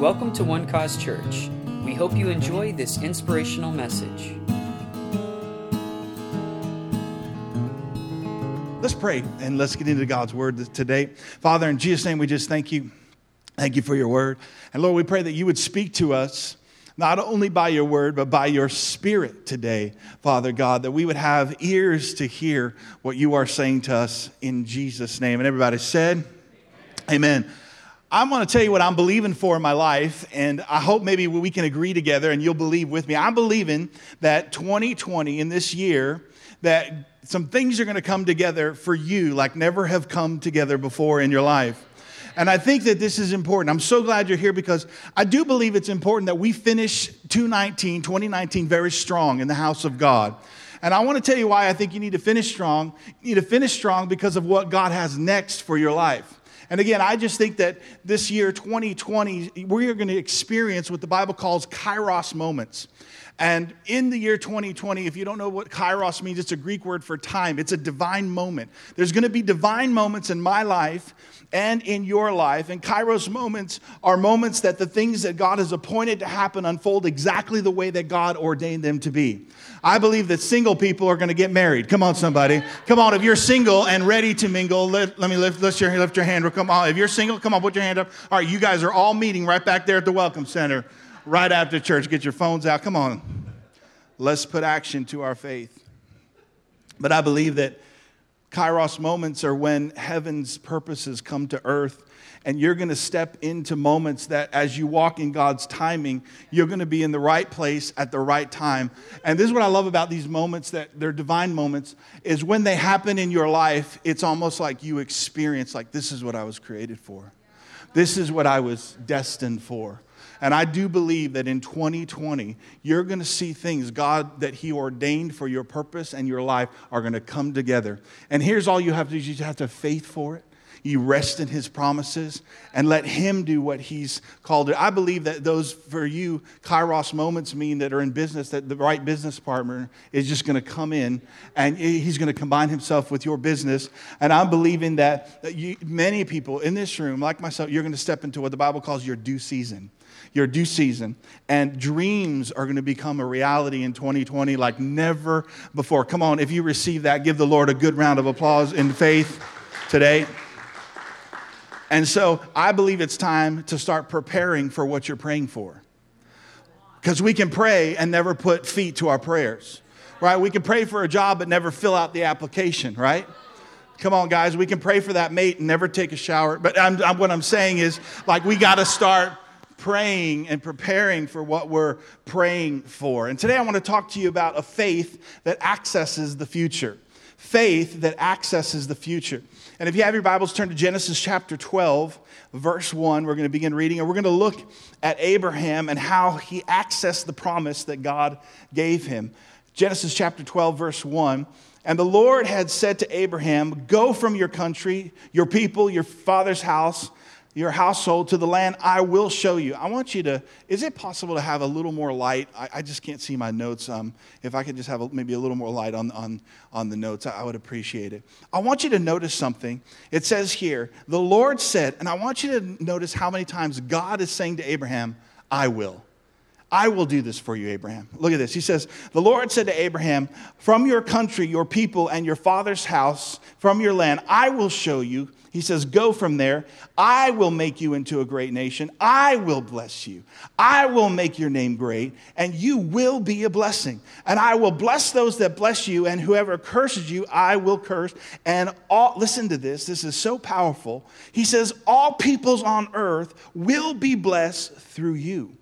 Welcome to One Cause Church. We hope you enjoy this inspirational message. Let's pray and let's get into God's word today. Father, in Jesus' name, we just thank you. Thank you for your word. And Lord, we pray that you would speak to us not only by your word, but by your spirit today, Father God, that we would have ears to hear what you are saying to us in Jesus' name. And everybody said, Amen. Amen. I'm going to tell you what I'm believing for in my life, and I hope maybe we can agree together and you'll believe with me. I'm believing that 2020, in this year, that some things are going to come together for you like never have come together before in your life. And I think that this is important. I'm so glad you're here because I do believe it's important that we finish 2019, 2019 very strong in the house of God. And I want to tell you why I think you need to finish strong. You need to finish strong because of what God has next for your life. And again, I just think that this year, 2020, we are going to experience what the Bible calls kairos moments. And in the year 2020, if you don't know what kairos means, it's a Greek word for time. It's a divine moment. There's going to be divine moments in my life and in your life. And kairos moments are moments that the things that God has appointed to happen unfold exactly the way that God ordained them to be. I believe that single people are going to get married. Come on, somebody. Come on, if you're single and ready to mingle, let, let me lift, lift, your, lift your hand. Come on, if you're single, come on, put your hand up. All right, you guys are all meeting right back there at the Welcome Center right after church. Get your phones out. Come on. Let's put action to our faith. But I believe that Kairos moments are when heaven's purposes come to earth. And you're going to step into moments that, as you walk in God's timing, you're going to be in the right place at the right time. And this is what I love about these moments that they're divine moments, is when they happen in your life, it's almost like you experience, like, this is what I was created for. This is what I was destined for. And I do believe that in 2020, you're going to see things, God, that He ordained for your purpose and your life are going to come together. And here's all you have to do you just have to have faith for it. You rest in his promises and let him do what he's called it. I believe that those for you, Kairos moments mean that are in business, that the right business partner is just going to come in and he's going to combine himself with your business. And I'm believing that, that you, many people in this room, like myself, you're going to step into what the Bible calls your due season your due season. And dreams are going to become a reality in 2020 like never before. Come on, if you receive that, give the Lord a good round of applause in faith today. And so I believe it's time to start preparing for what you're praying for. Because we can pray and never put feet to our prayers, right? We can pray for a job but never fill out the application, right? Come on, guys, we can pray for that mate and never take a shower. But I'm, I'm, what I'm saying is, like, we got to start praying and preparing for what we're praying for. And today I want to talk to you about a faith that accesses the future. Faith that accesses the future. And if you have your Bibles, turn to Genesis chapter 12, verse 1. We're going to begin reading, and we're going to look at Abraham and how he accessed the promise that God gave him. Genesis chapter 12, verse 1. And the Lord had said to Abraham, Go from your country, your people, your father's house your household to the land I will show you. I want you to, is it possible to have a little more light? I, I just can't see my notes. Um, if I could just have a, maybe a little more light on, on, on the notes, I, I would appreciate it. I want you to notice something. It says here, the Lord said, and I want you to notice how many times God is saying to Abraham, I will. I will do this for you, Abraham. Look at this. He says, The Lord said to Abraham, From your country, your people, and your father's house, from your land, I will show you he says, Go from there. I will make you into a great nation. I will bless you. I will make your name great, and you will be a blessing. And I will bless those that bless you, and whoever curses you, I will curse. And all, listen to this, this is so powerful. He says, All peoples on earth will be blessed through you.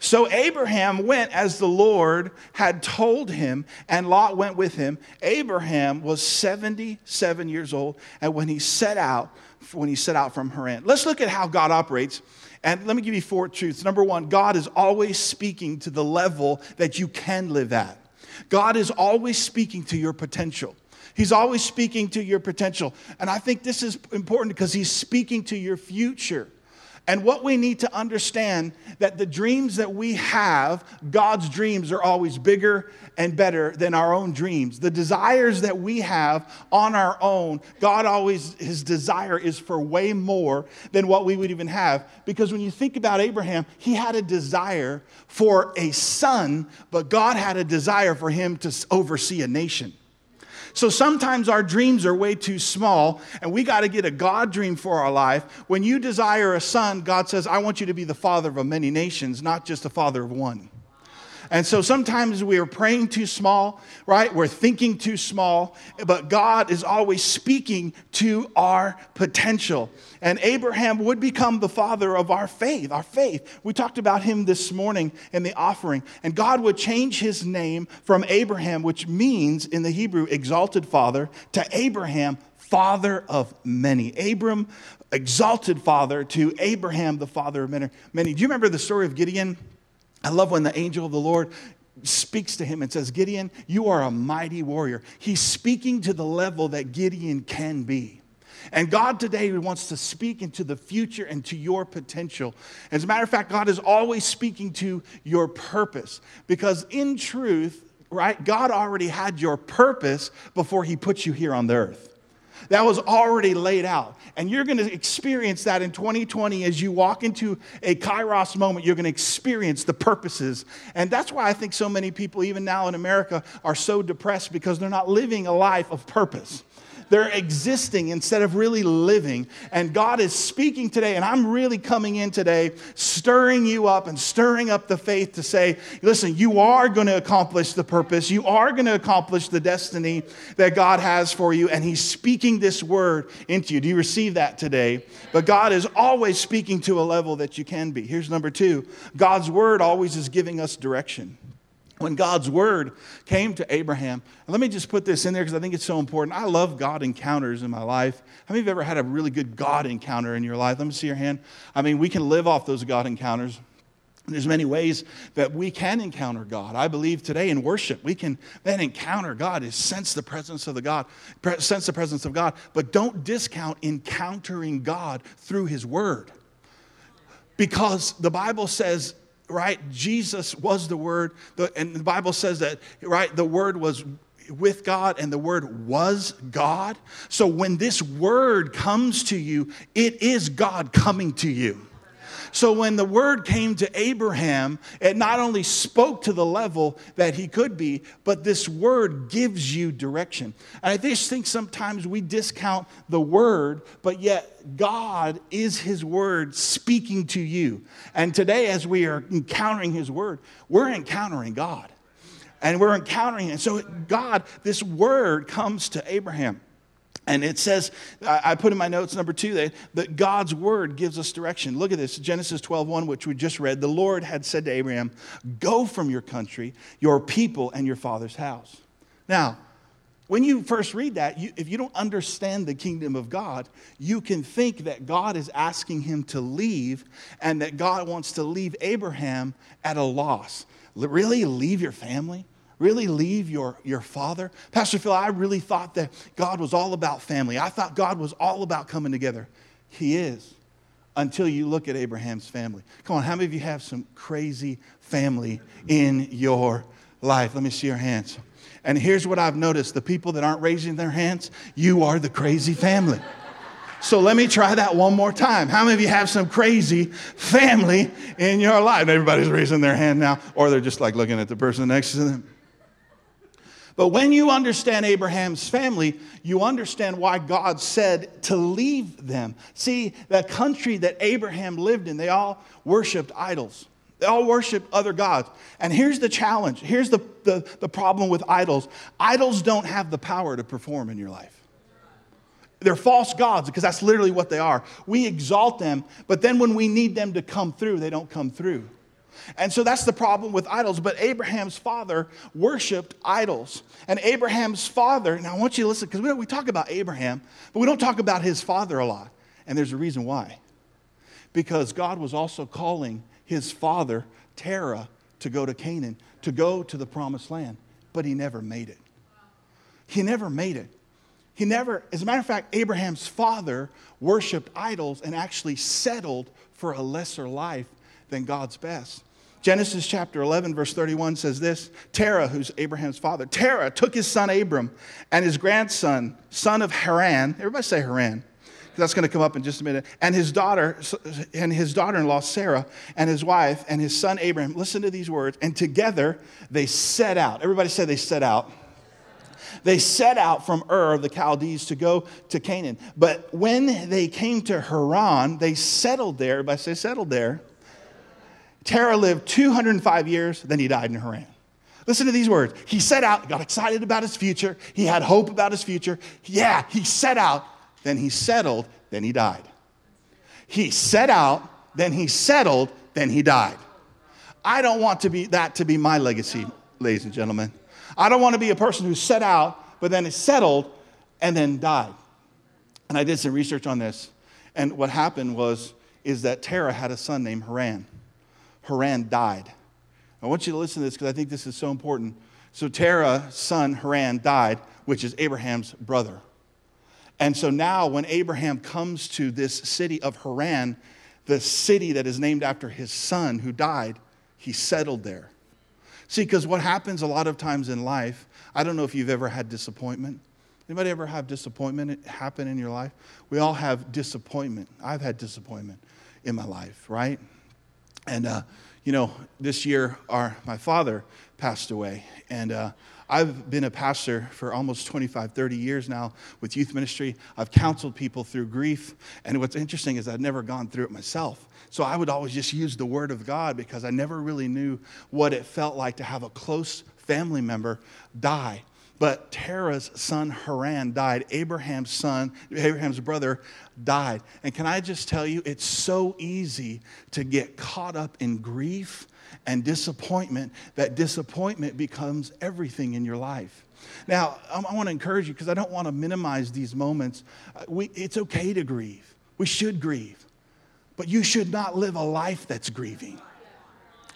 So Abraham went as the Lord had told him, and Lot went with him. Abraham was 77 years old, and when he set out, when he set out from Haran. Let's look at how God operates. And let me give you four truths. Number one, God is always speaking to the level that you can live at. God is always speaking to your potential. He's always speaking to your potential. And I think this is important because he's speaking to your future. And what we need to understand that the dreams that we have, God's dreams are always bigger and better than our own dreams. The desires that we have on our own, God always, his desire is for way more than what we would even have. Because when you think about Abraham, he had a desire for a son, but God had a desire for him to oversee a nation. So sometimes our dreams are way too small, and we got to get a God dream for our life. When you desire a son, God says, I want you to be the father of many nations, not just the father of one. And so sometimes we are praying too small, right? We're thinking too small, but God is always speaking to our potential. And Abraham would become the father of our faith, our faith. We talked about him this morning in the offering. And God would change his name from Abram, which means in the Hebrew, exalted father, to Abraham, father of many. Abram, exalted father, to Abraham, the father of many. Do you remember the story of Gideon? I love when the angel of the Lord speaks to him and says, Gideon, you are a mighty warrior. He's speaking to the level that Gideon can be. And God today wants to speak into the future and to your potential. As a matter of fact, God is always speaking to your purpose because, in truth, right, God already had your purpose before He put you here on the earth. That was already laid out. And you're going to experience that in 2020 as you walk into a kairos moment. You're going to experience the purposes. And that's why I think so many people, even now in America, are so depressed because they're not living a life of purpose. They're existing instead of really living. And God is speaking today, and I'm really coming in today, stirring you up and stirring up the faith to say, listen, you are going to accomplish the purpose. You are going to accomplish the destiny that God has for you. And He's speaking this word into you. Do you receive that today? But God is always speaking to a level that you can be. Here's number two God's word always is giving us direction when God's word came to Abraham, let me just put this in there because I think it's so important. I love God encounters in my life. How many of you ever had a really good God encounter in your life? Let me see your hand. I mean, we can live off those God encounters. There's many ways that we can encounter God. I believe today in worship, we can then encounter God is sense the presence of the God, sense the presence of God. But don't discount encountering God through His Word, because the Bible says right? Jesus was the Word. The, and the Bible says that, right? The Word was with God and the Word was God. So when this Word comes to you, it is God coming to you. So when the word came to Abraham, it not only spoke to the level that he could be, but this word gives you direction. And I just think sometimes we discount the word, but yet God is his word speaking to you. And today, as we are encountering his word, we're encountering God. And we're encountering, and so God, this word comes to Abraham. And it says, I put in my notes number two, that, that God's word gives us direction. Look at this Genesis 12, 1, which we just read. The Lord had said to Abraham, Go from your country, your people, and your father's house. Now, when you first read that, you, if you don't understand the kingdom of God, you can think that God is asking him to leave and that God wants to leave Abraham at a loss. Really? Leave your family? Really leave your, your father? Pastor Phil, I really thought that God was all about family. I thought God was all about coming together. He is until you look at Abraham's family. Come on, how many of you have some crazy family in your life? Let me see your hands. And here's what I've noticed the people that aren't raising their hands, you are the crazy family. So let me try that one more time. How many of you have some crazy family in your life? Everybody's raising their hand now, or they're just like looking at the person next to them. But when you understand Abraham's family, you understand why God said to leave them. See, that country that Abraham lived in, they all worshiped idols. They all worship other gods. And here's the challenge. Here's the, the, the problem with idols idols don't have the power to perform in your life. They're false gods because that's literally what they are. We exalt them, but then when we need them to come through, they don't come through. And so that's the problem with idols. But Abraham's father worshiped idols. And Abraham's father, now I want you to listen, because we, we talk about Abraham, but we don't talk about his father a lot. And there's a reason why. Because God was also calling his father, Terah, to go to Canaan, to go to the promised land. But he never made it. He never made it. He never, as a matter of fact, Abraham's father worshiped idols and actually settled for a lesser life than God's best. Genesis chapter 11, verse 31 says this Terah, who's Abraham's father, Terah took his son Abram and his grandson, son of Haran. Everybody say Haran. That's going to come up in just a minute. And his daughter, and his daughter-in-law Sarah, and his wife, and his son Abraham. Listen to these words. And together they set out. Everybody say they set out. They set out from Ur of the Chaldees to go to Canaan. But when they came to Haran, they settled there. Everybody say settled there. Terah lived 205 years, then he died in Haran. Listen to these words. He set out, got excited about his future. He had hope about his future. Yeah, he set out, then he settled, then he died. He set out, then he settled, then he died. I don't want to be that to be my legacy, ladies and gentlemen. I don't want to be a person who set out, but then is settled and then died. And I did some research on this. And what happened was, is that Terah had a son named Haran. Haran died. I want you to listen to this because I think this is so important. So Terah's son Haran died, which is Abraham's brother. And so now, when Abraham comes to this city of Haran, the city that is named after his son who died, he settled there. See, because what happens a lot of times in life, I don't know if you've ever had disappointment. Anybody ever have disappointment happen in your life? We all have disappointment. I've had disappointment in my life, right? And, uh, you know, this year, our, my father passed away. And uh, I've been a pastor for almost 25, 30 years now with youth ministry. I've counseled people through grief. And what's interesting is I've never gone through it myself. So I would always just use the word of God because I never really knew what it felt like to have a close family member die. But Terah's son Haran died. Abraham's son, Abraham's brother, died. And can I just tell you, it's so easy to get caught up in grief and disappointment that disappointment becomes everything in your life. Now, I want to encourage you because I don't want to minimize these moments. Uh, we, it's okay to grieve. We should grieve. But you should not live a life that's grieving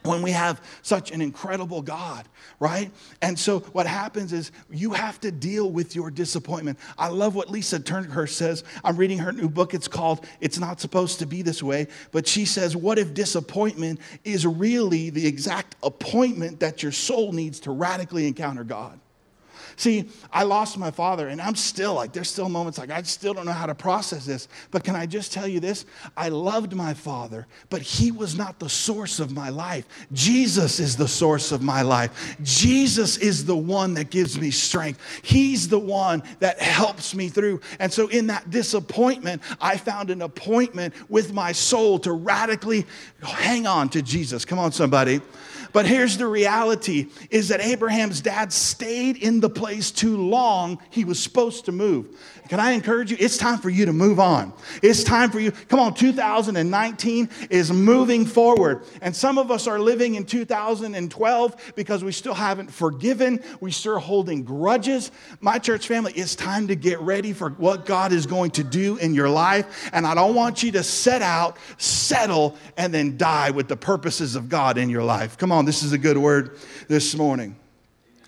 when we have such an incredible God, right? And so what happens is you have to deal with your disappointment. I love what Lisa TerKeurst says. I'm reading her new book. It's called It's Not Supposed to Be This Way. But she says, What if disappointment is really the exact appointment that your soul needs to radically encounter God? See, I lost my father, and I'm still like, there's still moments like I still don't know how to process this. But can I just tell you this? I loved my father, but he was not the source of my life. Jesus is the source of my life. Jesus is the one that gives me strength. He's the one that helps me through. And so, in that disappointment, I found an appointment with my soul to radically hang on to Jesus. Come on, somebody. But here's the reality is that Abraham's dad stayed in the place too long. He was supposed to move. Can I encourage you? It's time for you to move on. It's time for you. Come on, 2019 is moving forward. And some of us are living in 2012 because we still haven't forgiven. We're still holding grudges. My church family, it's time to get ready for what God is going to do in your life. And I don't want you to set out, settle, and then die with the purposes of God in your life. Come on, this is a good word this morning.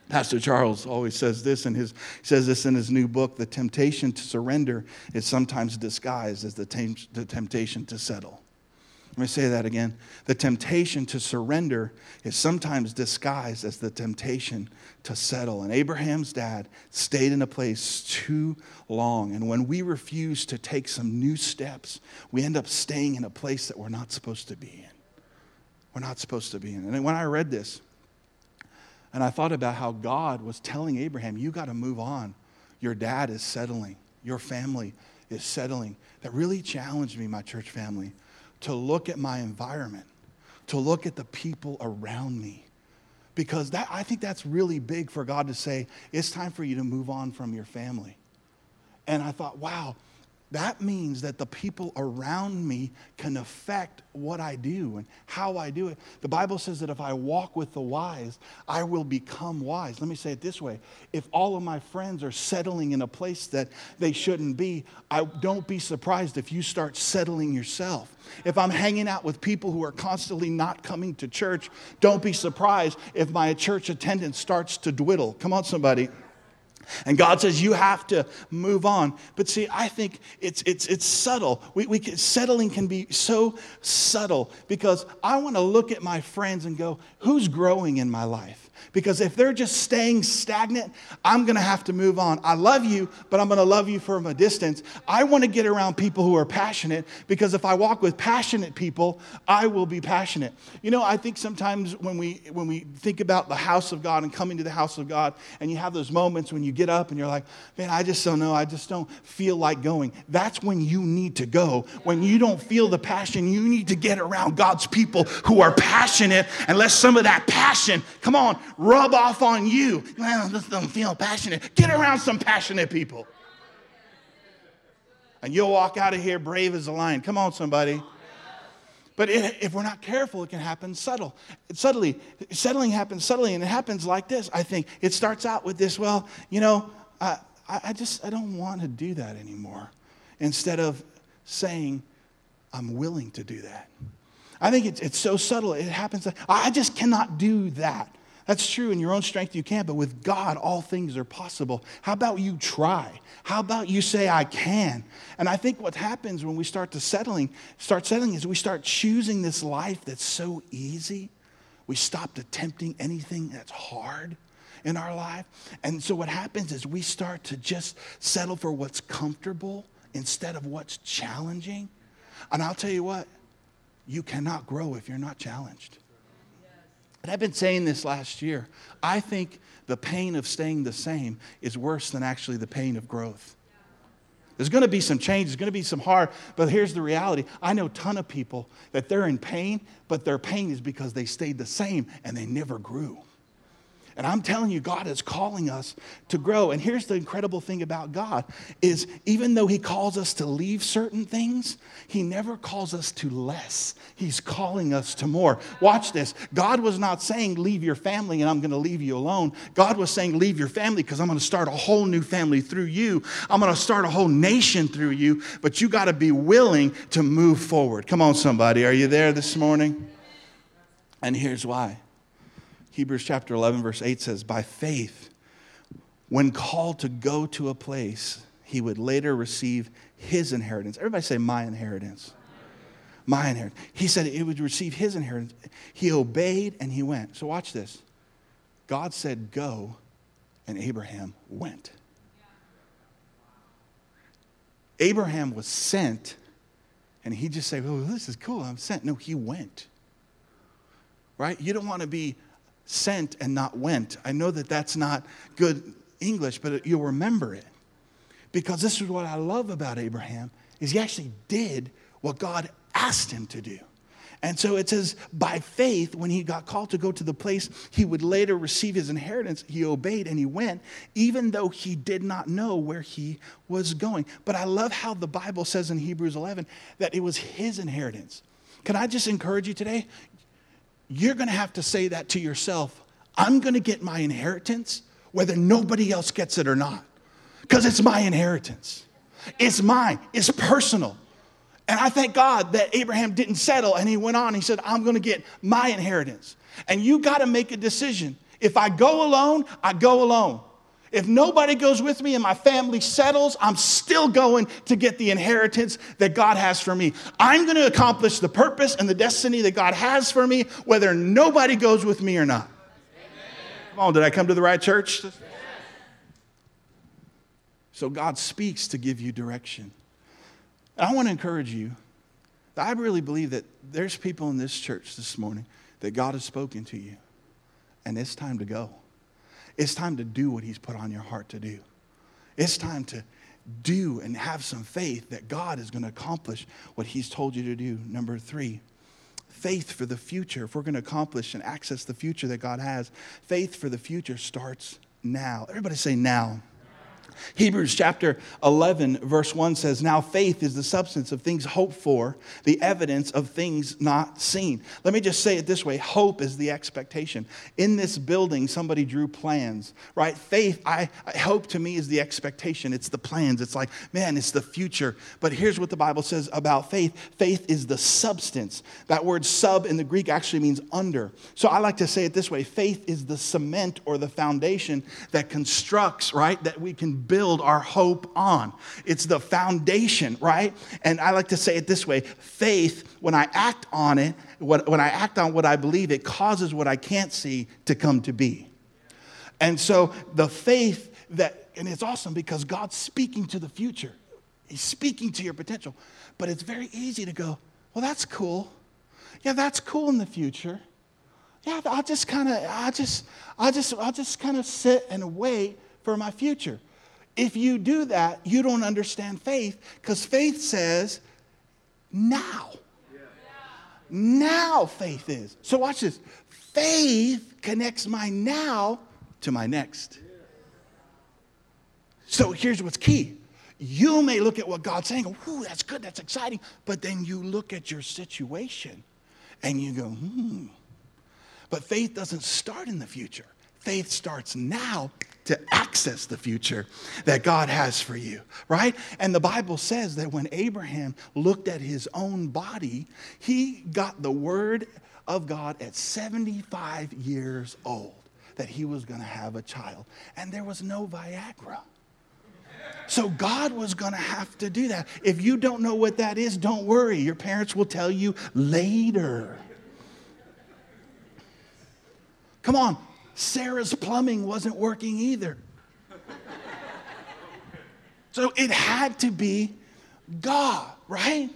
Pastor Charles always says this, and his says this in his new book: the temptation to surrender is sometimes disguised as the, the temptation to settle. Let me say that again. The temptation to surrender is sometimes disguised as the temptation to settle. And Abraham's dad stayed in a place too long. And when we refuse to take some new steps, we end up staying in a place that we're not supposed to be in. We're not supposed to be in. And when I read this, and I thought about how God was telling Abraham, you got to move on. Your dad is settling, your family is settling. That really challenged me, my church family, to look at my environment, to look at the people around me. Because that, I think that's really big for God to say, it's time for you to move on from your family. And I thought, wow, that means that the people around me can affect what I do and how I do it. The Bible says that if I walk with the wise, I will become wise. Let me say it this way if all of my friends are settling in a place that they shouldn't be, I don't be surprised if you start settling yourself. If I'm hanging out with people who are constantly not coming to church, don't be surprised if my church attendance starts to dwindle. Come on, somebody. And God says you have to move on. But see, I think it's, it's, it's subtle. We, we settling can be so subtle because I want to look at my friends and go, who's growing in my life? Because if they're just staying stagnant, I'm going to have to move on. I love you, but I'm going to love you from a distance. I want to get around people who are passionate because if I walk with passionate people, I will be passionate. You know, I think sometimes when we when we think about the house of God and coming to the house of God and you have those moments when you get up and you're like, "Man, I just don't know. I just don't feel like going." That's when you need to go. When you don't feel the passion, you need to get around God's people who are passionate and let some of that passion, come on, rub off on you. Well, this don't feel passionate. Get around some passionate people. And you'll walk out of here brave as a lion. Come on, somebody. But if we're not careful, it can happen subtle. Subtly. Settling happens subtly, and it happens like this, I think. It starts out with this, well, you know, I, I just, I don't want to do that anymore. Instead of saying, I'm willing to do that. I think it's, it's so subtle. It happens. I just cannot do that. That's true. In your own strength, you can't, but with God, all things are possible. How about you try? How about you say, I can? And I think what happens when we start to settling, start settling is we start choosing this life that's so easy. We stop attempting anything that's hard in our life. And so what happens is we start to just settle for what's comfortable instead of what's challenging. And I'll tell you what, you cannot grow if you're not challenged. And I've been saying this last year. I think the pain of staying the same is worse than actually the pain of growth. There's going to be some change, there's going to be some hard, but here's the reality. I know a ton of people that they're in pain, but their pain is because they stayed the same and they never grew. And I'm telling you, God is calling us to grow. And here's the incredible thing about God is even though he calls us to leave certain things, he never calls us to less. He's calling us to more. Watch this. God was not saying leave your family and I'm going to leave you alone. God was saying leave your family because I'm going to start a whole new family through you. I'm going to start a whole nation through you, but you got to be willing to move forward. Come on somebody, are you there this morning? And here's why. Hebrews chapter 11, verse 8 says, By faith, when called to go to a place, he would later receive his inheritance. Everybody say, My inheritance. My inheritance. He said he would receive his inheritance. He obeyed and he went. So watch this. God said, Go, and Abraham went. Abraham was sent, and he just said, Oh, this is cool. I'm sent. No, he went. Right? You don't want to be sent and not went. I know that that's not good English, but you'll remember it. Because this is what I love about Abraham is he actually did what God asked him to do. And so it says, by faith, when he got called to go to the place he would later receive his inheritance, he obeyed and he went, even though he did not know where he was going. But I love how the Bible says in Hebrews 11 that it was his inheritance. Can I just encourage you today? You're going to have to say that to yourself. I'm going to get my inheritance whether nobody else gets it or not because it's my inheritance. It's mine, it's personal. And I thank God that Abraham didn't settle and he went on. He said, I'm going to get my inheritance. And you got to make a decision. If I go alone, I go alone. If nobody goes with me and my family settles, I'm still going to get the inheritance that God has for me. I'm going to accomplish the purpose and the destiny that God has for me, whether nobody goes with me or not. Amen. Come on, did I come to the right church? Yes. So God speaks to give you direction. I want to encourage you. I really believe that there's people in this church this morning that God has spoken to you, and it's time to go. It's time to do what He's put on your heart to do. It's time to do and have some faith that God is going to accomplish what He's told you to do. Number three, faith for the future. If we're going to accomplish and access the future that God has, faith for the future starts now. Everybody say now. Hebrews chapter 11, verse 1 says, Now faith is the substance of things hoped for, the evidence of things not seen. Let me just say it this way hope is the expectation. In this building, somebody drew plans, right? Faith, I, I hope to me is the expectation. It's the plans. It's like, man, it's the future. But here's what the Bible says about faith faith is the substance. That word sub in the Greek actually means under. So I like to say it this way faith is the cement or the foundation that constructs, right? That we can build our hope on. It's the foundation, right? And I like to say it this way faith, when I act on it, when I act on what I believe, it causes what I can't see to come to be. And so the faith that, and it's awesome because God's speaking to the future, He's speaking to your potential. But it's very easy to go, well, that's cool. Yeah, that's cool in the future. Yeah, I'll just kind of, I just, I just, I'll just kind of sit and wait for my future. If you do that, you don't understand faith because faith says now. Now faith is. So watch this. Faith connects my now to my next. So here's what's key. You may look at what God's saying, ooh, that's good, that's exciting, but then you look at your situation and you go, hmm. But faith doesn't start in the future. Faith starts now to access the future that God has for you, right? And the Bible says that when Abraham looked at his own body, he got the word of God at 75 years old that he was going to have a child. And there was no Viagra. So God was going to have to do that. If you don't know what that is, don't worry. Your parents will tell you later. Come on, Sarah's plumbing wasn't working either. So it had to be God, right?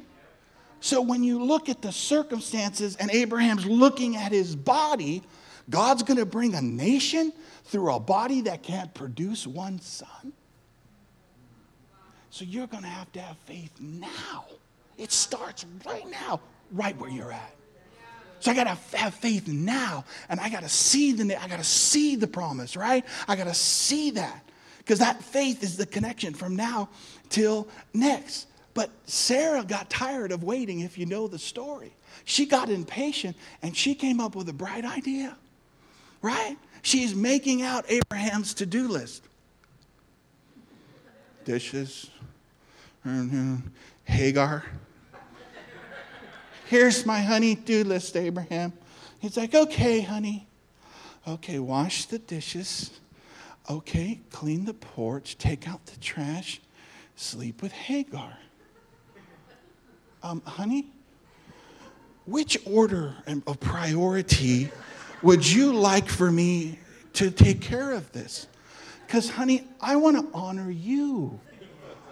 So when you look at the circumstances and Abraham's looking at his body, God's going to bring a nation through a body that can't produce one son. So you're going to have to have faith now. It starts right now, right where you're at. So I got to have faith now, and I got to see the I got to see the promise, right? I got to see that because that faith is the connection from now till next. But Sarah got tired of waiting. If you know the story, she got impatient and she came up with a bright idea, right? She's making out Abraham's to-do list. Dishes, mm-hmm. Hagar Here's my honey-do list, Abraham. He's like, okay, honey. Okay, wash the dishes. Okay, clean the porch, take out the trash, sleep with Hagar. Um, honey, which order of priority would you like for me to take care of this? Because, honey, I want to honor you.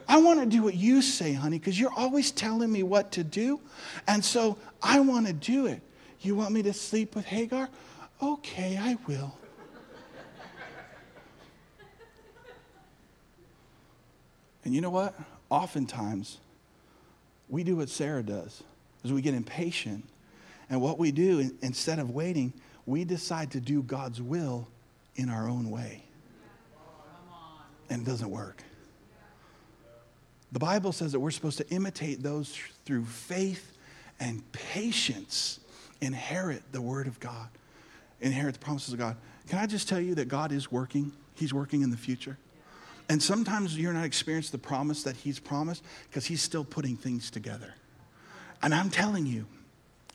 I want to do what you say, honey, because you're always telling me what to do. And so I want to do it. You want me to sleep with Hagar? Okay, I will. and you know what? Oftentimes, we do what Sarah does, is we get impatient. And what we do, instead of waiting, we decide to do God's will in our own way. And it doesn't work. The Bible says that we're supposed to imitate those through faith and patience, inherit the Word of God, inherit the promises of God. Can I just tell you that God is working? He's working in the future. And sometimes you're not experiencing the promise that He's promised because He's still putting things together. And I'm telling you,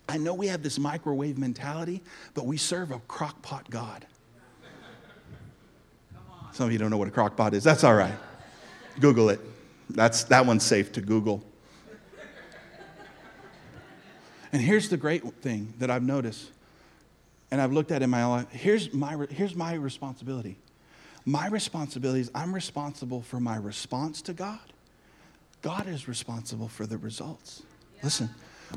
I know we have this microwave mentality, but we serve a crockpot God. Some of you don't know what a crockpot is. That's all right. Google it. That's, that one's safe to Google. And here's the great thing that I've noticed, and I've looked at in my life. Here's my, here's my responsibility. My responsibility is I'm responsible for my response to God. God is responsible for the results. Yeah. Listen,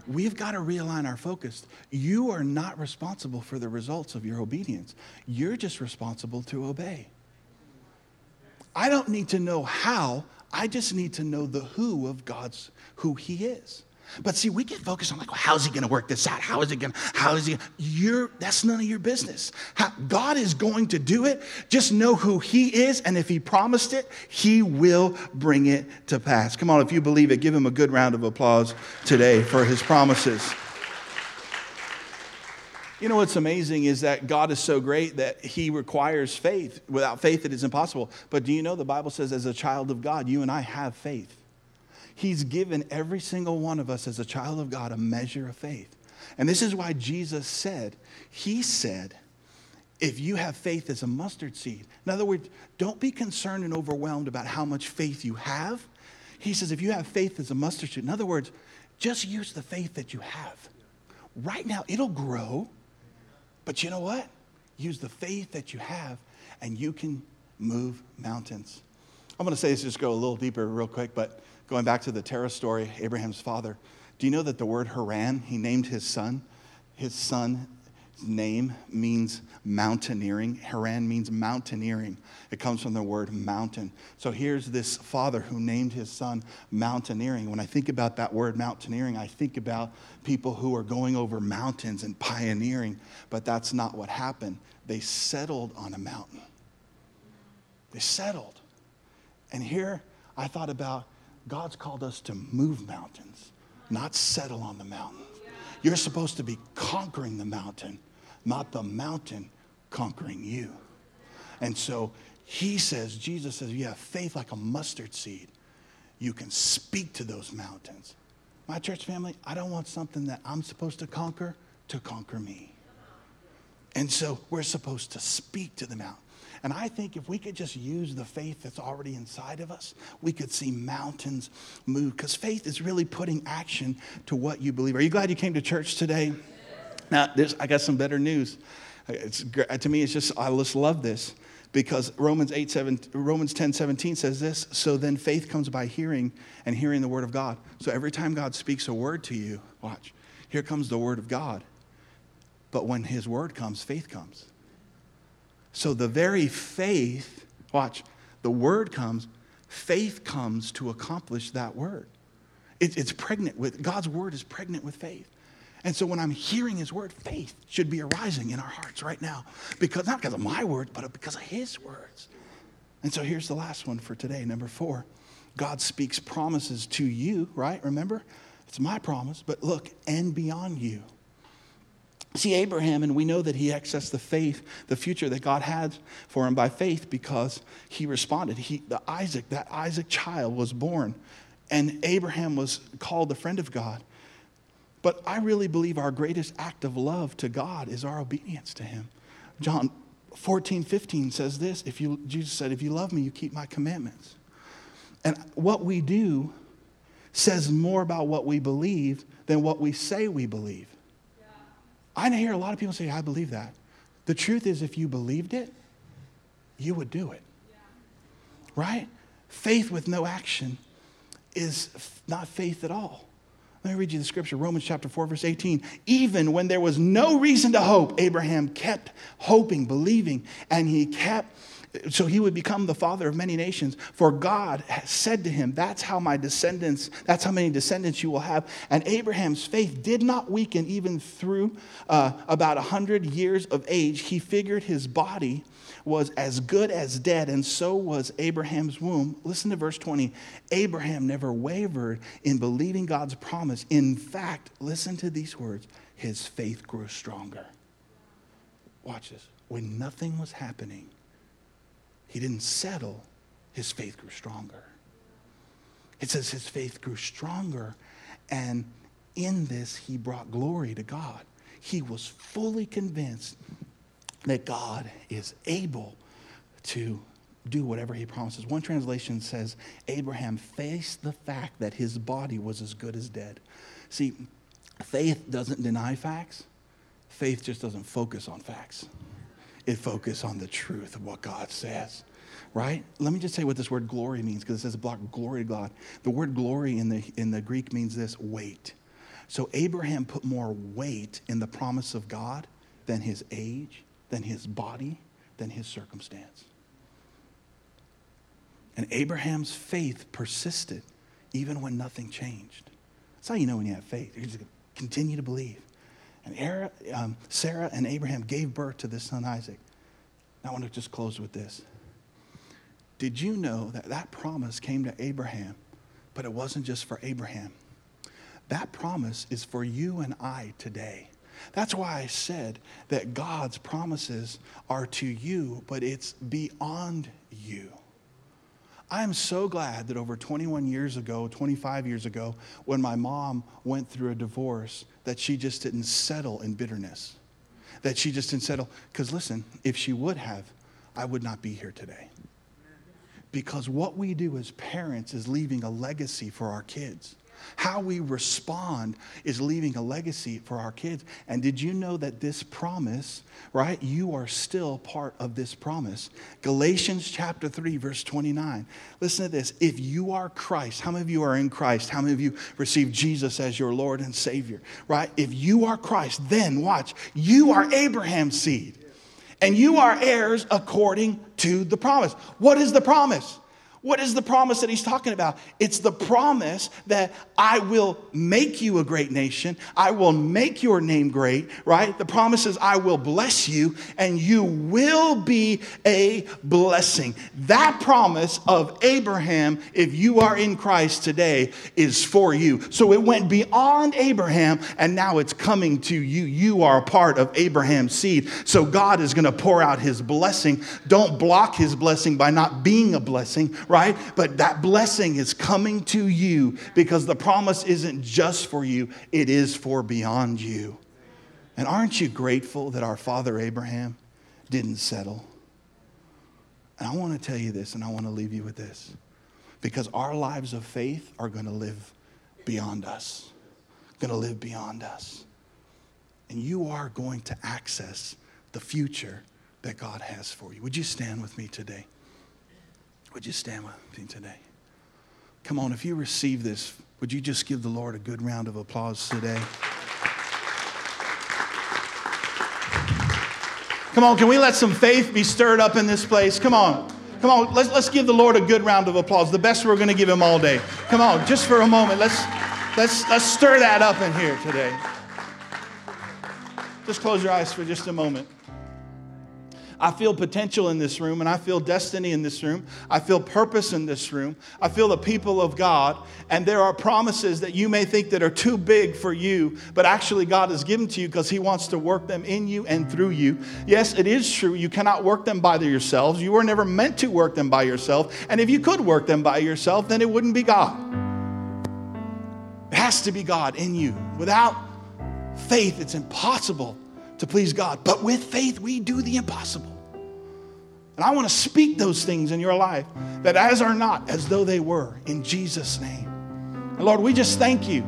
we've got to realign our focus. You are not responsible for the results of your obedience, you're just responsible to obey. I don't need to know how I just need to know the who of God's, who He is. But see, we get focused on like, well, how's he going to work this out? How is it going to, how is he, you're, that's none of your business. How, God is going to do it. Just know who he is. And if he promised it, he will bring it to pass. Come on, if you believe it, give him a good round of applause today for his promises. You know what's amazing is that God is so great that He requires faith. Without faith, it is impossible. But do you know the Bible says, as a child of God, you and I have faith? He's given every single one of us as a child of God a measure of faith. And this is why Jesus said, He said, if you have faith as a mustard seed. In other words, don't be concerned and overwhelmed about how much faith you have. He says, if you have faith as a mustard seed, in other words, just use the faith that you have. Right now, it'll grow, but you know what? Use the faith that you have, and you can move mountains. I'm going to say this, just go a little deeper real quick, but Going back to the Terah story, Abraham's father, do you know that the word Haran, he named his son? His son's name means mountaineering. Haran means mountaineering. It comes from the word mountain. So here's this father who named his son mountaineering. When I think about that word mountaineering, I think about people who are going over mountains and pioneering, but that's not what happened. They settled on a mountain. They settled. And here I thought about God's called us to move mountains, not settle on the mountain. You're supposed to be conquering the mountain, not the mountain conquering you. And so he says, Jesus says, you have faith like a mustard seed. You can speak to those mountains. My church family, I don't want something that I'm supposed to conquer to conquer me. And so we're supposed to speak to the mountain. And I think if we could just use the faith that's already inside of us, we could see mountains move. Because faith is really putting action to what you believe. Are you glad you came to church today? Now, I got some better news. It's, uh, to me, it's just, I just love this because Romans 8, 7, Romans 10, 17 says this. So then faith comes by hearing and hearing the word of God. So every time God speaks a word to you, watch, here comes the word of God. But when his word comes, faith comes. So the very faith, watch, the word comes, faith comes to accomplish that word. It, it's pregnant with, God's word is pregnant with faith. And so when I'm hearing his word, faith should be arising in our hearts right now. Because not because of my words, but because of his words. And so here's the last one for today, number four. God speaks promises to you, right? Remember? It's my promise, but look, and beyond you. See, Abraham, and we know that he accessed the faith, the future that God had for him by faith because he responded. He, the Isaac, that Isaac child was born, and Abraham was called the friend of God. But I really believe our greatest act of love to God is our obedience to him. John 14, 15 says this if you, Jesus said, If you love me, you keep my commandments. And what we do says more about what we believe than what we say we believe. I hear a lot of people say, I believe that. The truth is, if you believed it, you would do it. Yeah. Right? Faith with no action is not faith at all. Let me read you the scripture, Romans chapter 4, verse 18. Even when there was no reason to hope, Abraham kept hoping, believing, and he kept so he would become the father of many nations. For God said to him, That's how my descendants, that's how many descendants you will have. And Abraham's faith did not weaken even through uh, about 100 years of age. He figured his body was as good as dead, and so was Abraham's womb. Listen to verse 20. Abraham never wavered in believing God's promise. In fact, listen to these words his faith grew stronger. Watch this. When nothing was happening, he didn't settle, his faith grew stronger. It says his faith grew stronger, and in this, he brought glory to God. He was fully convinced that God is able to do whatever he promises. One translation says Abraham faced the fact that his body was as good as dead. See, faith doesn't deny facts, faith just doesn't focus on facts it focuses on the truth of what God says. Right? Let me just say what this word glory means because it says block glory to God. The word glory in the, in the Greek means this weight. So Abraham put more weight in the promise of God than his age, than his body, than his circumstance. And Abraham's faith persisted even when nothing changed. That's how you know when you have faith. You're just continue to believe. And um, Sarah and Abraham gave birth to this son Isaac. I want to just close with this. Did you know that that promise came to Abraham, but it wasn't just for Abraham? That promise is for you and I today. That's why I said that God's promises are to you, but it's beyond you. I am so glad that over 21 years ago, 25 years ago, when my mom went through a divorce, that she just didn't settle in bitterness. That she just didn't settle. Because listen, if she would have, I would not be here today. Because what we do as parents is leaving a legacy for our kids. How we respond is leaving a legacy for our kids. And did you know that this promise, right? You are still part of this promise. Galatians chapter 3, verse 29. Listen to this. If you are Christ, how many of you are in Christ? How many of you received Jesus as your Lord and Savior, right? If you are Christ, then watch, you are Abraham's seed. And you are heirs according to the promise. What is the promise? What is the promise that he's talking about? It's the promise that I will make you a great nation. I will make your name great, right? The promise is I will bless you and you will be a blessing. That promise of Abraham, if you are in Christ today, is for you. So it went beyond Abraham and now it's coming to you. You are a part of Abraham's seed. So God is going to pour out his blessing. Don't block his blessing by not being a blessing, right? Right? But that blessing is coming to you because the promise isn't just for you, it is for beyond you. And aren't you grateful that our father Abraham didn't settle? And I want to tell you this, and I want to leave you with this because our lives of faith are going to live beyond us, going to live beyond us. And you are going to access the future that God has for you. Would you stand with me today? Would you stand with me today? Come on, if you receive this, would you just give the Lord a good round of applause today? Come on, can we let some faith be stirred up in this place? Come on. Come on, let's, let's give the Lord a good round of applause, the best we're going to give him all day. Come on, just for a moment, let's, let's, let's stir that up in here today. Just close your eyes for just a moment. I feel potential in this room and I feel destiny in this room. I feel purpose in this room. I feel the people of God. And there are promises that you may think that are too big for you, but actually God has given to you because He wants to work them in you and through you. Yes, it is true. You cannot work them by yourselves. You were never meant to work them by yourself. And if you could work them by yourself, then it wouldn't be God. It has to be God in you. Without faith, it's impossible to please God. But with faith, we do the impossible. And I want to speak those things in your life that as are not, as though they were, in Jesus' name. And Lord, we just thank you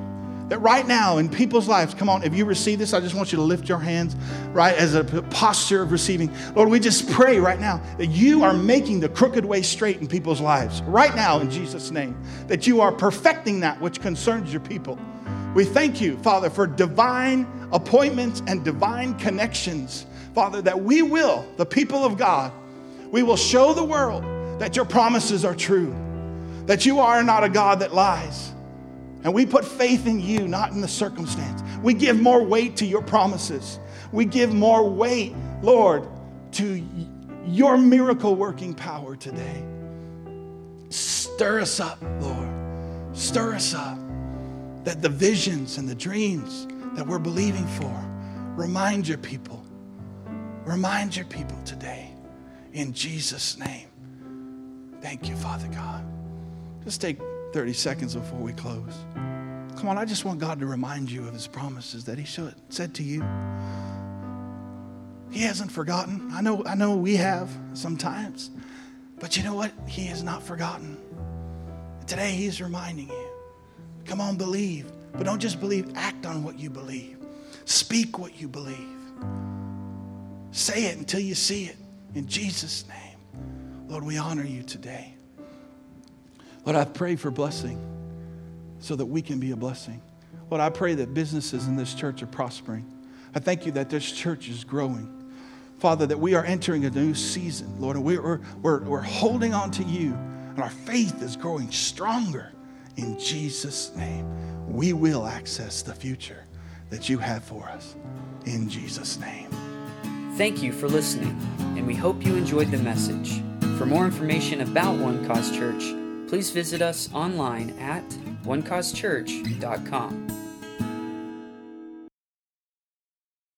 that right now in people's lives, come on, if you receive this, I just want you to lift your hands, right, as a posture of receiving. Lord, we just pray right now that you are making the crooked way straight in people's lives, right now in Jesus' name, that you are perfecting that which concerns your people. We thank you, Father, for divine appointments and divine connections. Father, that we will, the people of God, we will show the world that your promises are true, that you are not a God that lies. And we put faith in you, not in the circumstance. We give more weight to your promises. We give more weight, Lord, to your miracle working power today. Stir us up, Lord. Stir us up that the visions and the dreams that we're believing for, remind your people. Remind your people today. In Jesus' name. Thank you, Father God. Just take 30 seconds before we close. Come on, I just want God to remind you of his promises that he should, said to you. He hasn't forgotten. I know, I know we have sometimes. But you know what? He has not forgotten. Today, he's reminding you. Come on, believe. But don't just believe, act on what you believe. Speak what you believe. Say it until you see it. In Jesus' name. Lord, we honor you today. Lord, I pray for blessing so that we can be a blessing. Lord, I pray that businesses in this church are prospering. I thank you that this church is growing. Father, that we are entering a new season, Lord, and we're, we're, we're holding on to you, and our faith is growing stronger In Jesus' name, we will access the future that you have for us. In Jesus' name. Thank you for listening, and we hope you enjoyed the message. For more information about One Cause Church, please visit us online at onecausechurch.com.